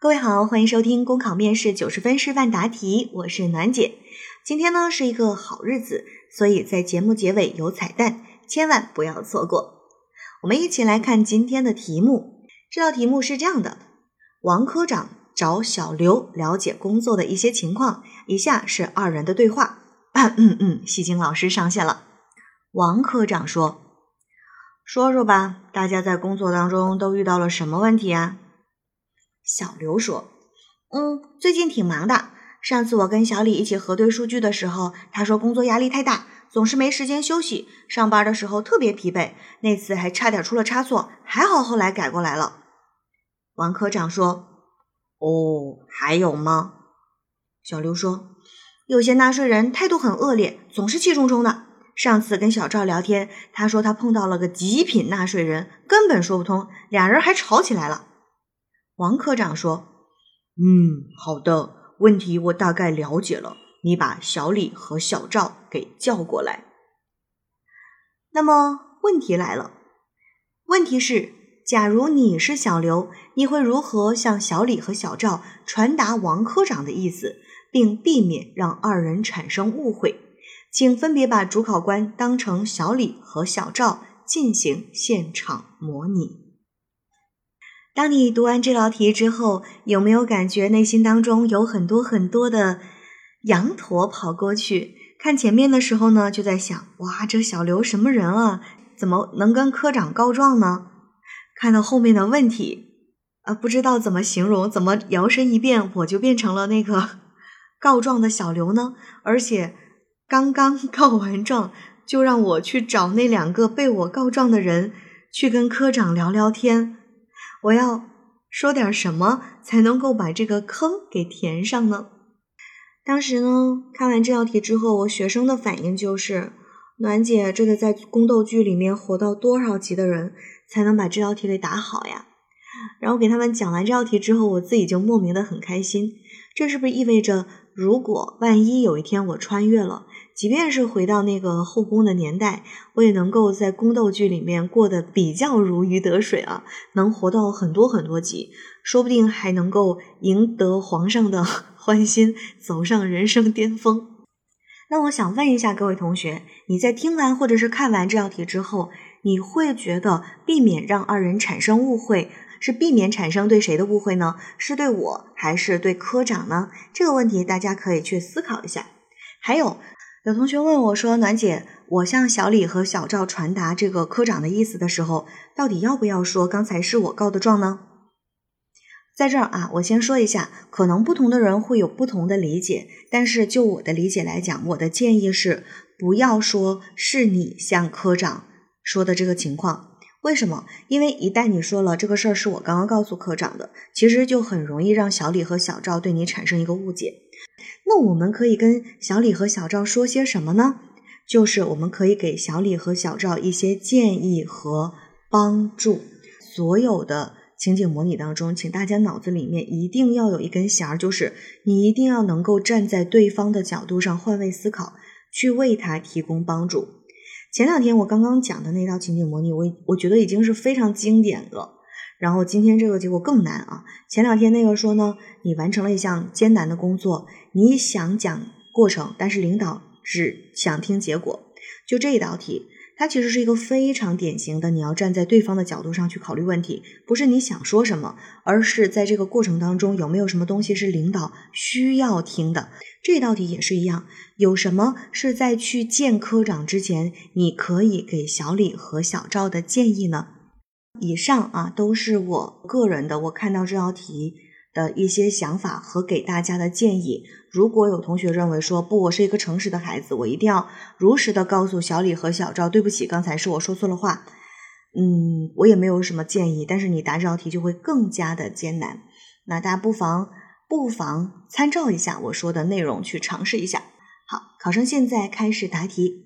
各位好，欢迎收听公考面试九十分示范答题，我是暖姐。今天呢是一个好日子，所以在节目结尾有彩蛋，千万不要错过。我们一起来看今天的题目，这道题目是这样的：王科长找小刘了解工作的一些情况，以下是二人的对话。嗯嗯，戏精老师上线了。王科长说。说说吧，大家在工作当中都遇到了什么问题啊？小刘说：“嗯，最近挺忙的。上次我跟小李一起核对数据的时候，他说工作压力太大，总是没时间休息，上班的时候特别疲惫。那次还差点出了差错，还好后来改过来了。”王科长说：“哦，还有吗？”小刘说：“有些纳税人态度很恶劣，总是气冲冲的。”上次跟小赵聊天，他说他碰到了个极品纳税人，根本说不通，俩人还吵起来了。王科长说：“嗯，好的，问题我大概了解了，你把小李和小赵给叫过来。”那么问题来了，问题是，假如你是小刘，你会如何向小李和小赵传达王科长的意思，并避免让二人产生误会？请分别把主考官当成小李和小赵进行现场模拟。当你读完这道题之后，有没有感觉内心当中有很多很多的羊驼跑过去？看前面的时候呢，就在想：哇，这小刘什么人啊？怎么能跟科长告状呢？看到后面的问题，啊，不知道怎么形容，怎么摇身一变，我就变成了那个 告状的小刘呢？而且。刚刚 告完状，就让我去找那两个被我告状的人，去跟科长聊聊天。我要说点什么才能够把这个坑给填上呢？当时呢，看完这道题之后，我学生的反应就是：暖姐，这得在宫斗剧里面活到多少集的人才能把这道题给答好呀？然后给他们讲完这道题之后，我自己就莫名的很开心。这是不是意味着，如果万一有一天我穿越了？即便是回到那个后宫的年代，我也能够在宫斗剧里面过得比较如鱼得水啊，能活到很多很多集，说不定还能够赢得皇上的欢心，走上人生巅峰。那我想问一下各位同学，你在听完或者是看完这道题之后，你会觉得避免让二人产生误会，是避免产生对谁的误会呢？是对我还是对科长呢？这个问题大家可以去思考一下。还有。有同学问我说：“暖姐，我向小李和小赵传达这个科长的意思的时候，到底要不要说刚才是我告的状呢？”在这儿啊，我先说一下，可能不同的人会有不同的理解，但是就我的理解来讲，我的建议是不要说是你向科长说的这个情况。为什么？因为一旦你说了这个事儿是我刚刚告诉科长的，其实就很容易让小李和小赵对你产生一个误解。那我们可以跟小李和小赵说些什么呢？就是我们可以给小李和小赵一些建议和帮助。所有的情景模拟当中，请大家脑子里面一定要有一根弦儿，就是你一定要能够站在对方的角度上换位思考，去为他提供帮助。前两天我刚刚讲的那道情景模拟，我我觉得已经是非常经典了。然后今天这个结果更难啊！前两天那个说呢，你完成了一项艰难的工作，你想讲过程，但是领导只想听结果。就这一道题，它其实是一个非常典型的，你要站在对方的角度上去考虑问题，不是你想说什么，而是在这个过程当中有没有什么东西是领导需要听的。这道题也是一样，有什么是在去见科长之前，你可以给小李和小赵的建议呢？以上啊都是我个人的，我看到这道题的一些想法和给大家的建议。如果有同学认为说不，我是一个诚实的孩子，我一定要如实的告诉小李和小赵，对不起，刚才是我说错了话。嗯，我也没有什么建议，但是你答这道题就会更加的艰难。那大家不妨不妨参照一下我说的内容去尝试一下。好，考生现在开始答题。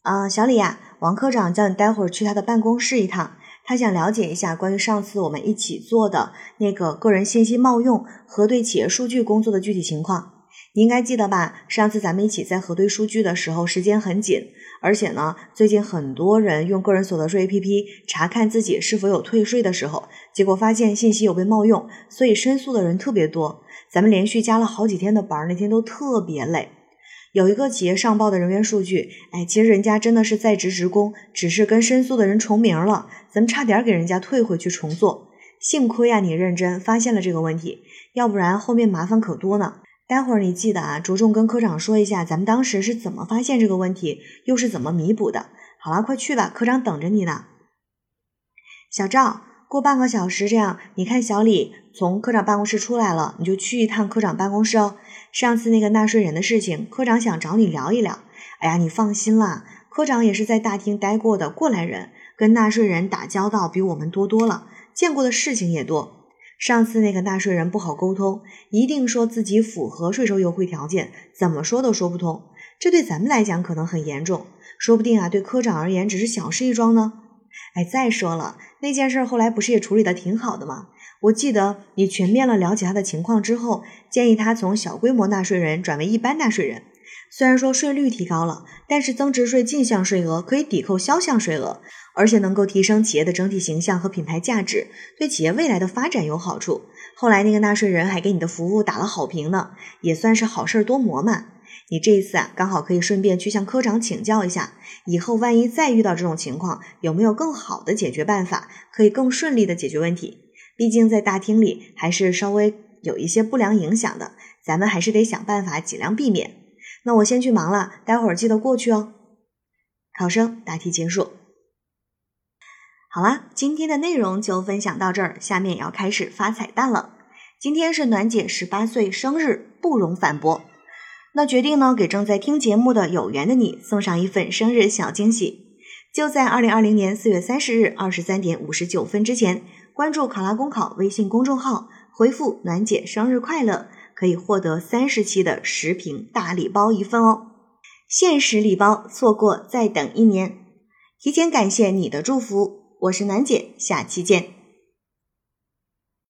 啊，小李呀。王科长叫你待会儿去他的办公室一趟，他想了解一下关于上次我们一起做的那个个人信息冒用核对企业数据工作的具体情况。你应该记得吧？上次咱们一起在核对数据的时候，时间很紧，而且呢，最近很多人用个人所得税 APP 查看自己是否有退税的时候，结果发现信息有被冒用，所以申诉的人特别多。咱们连续加了好几天的班，那天都特别累。有一个企业上报的人员数据，哎，其实人家真的是在职职工，只是跟申诉的人重名了，咱们差点给人家退回去重做。幸亏啊，你认真发现了这个问题，要不然后面麻烦可多呢。待会儿你记得啊，着重跟科长说一下，咱们当时是怎么发现这个问题，又是怎么弥补的。好了，快去吧，科长等着你呢。小赵，过半个小时这样，你看小李从科长办公室出来了，你就去一趟科长办公室哦。上次那个纳税人的事情，科长想找你聊一聊。哎呀，你放心啦，科长也是在大厅待过的过来人，跟纳税人打交道比我们多多了，见过的事情也多。上次那个纳税人不好沟通，一定说自己符合税收优惠条件，怎么说都说不通。这对咱们来讲可能很严重，说不定啊，对科长而言只是小事一桩呢。哎，再说了，那件事后来不是也处理的挺好的吗？我记得你全面了了解他的情况之后，建议他从小规模纳税人转为一般纳税人。虽然说税率提高了，但是增值税进项税额可以抵扣销项税额。而且能够提升企业的整体形象和品牌价值，对企业未来的发展有好处。后来那个纳税人还给你的服务打了好评呢，也算是好事多磨嘛。你这一次啊，刚好可以顺便去向科长请教一下，以后万一再遇到这种情况，有没有更好的解决办法，可以更顺利的解决问题。毕竟在大厅里还是稍微有一些不良影响的，咱们还是得想办法尽量避免。那我先去忙了，待会儿记得过去哦。考生答题结束。好啦，今天的内容就分享到这儿，下面要开始发彩蛋了。今天是暖姐十八岁生日，不容反驳。那决定呢，给正在听节目的有缘的你送上一份生日小惊喜。就在二零二零年四月三十日二十三点五十九分之前，关注考拉公考微信公众号，回复“暖姐生日快乐”，可以获得三十期的食品大礼包一份哦。限时礼包，错过再等一年。提前感谢你的祝福。我是暖姐，下期见。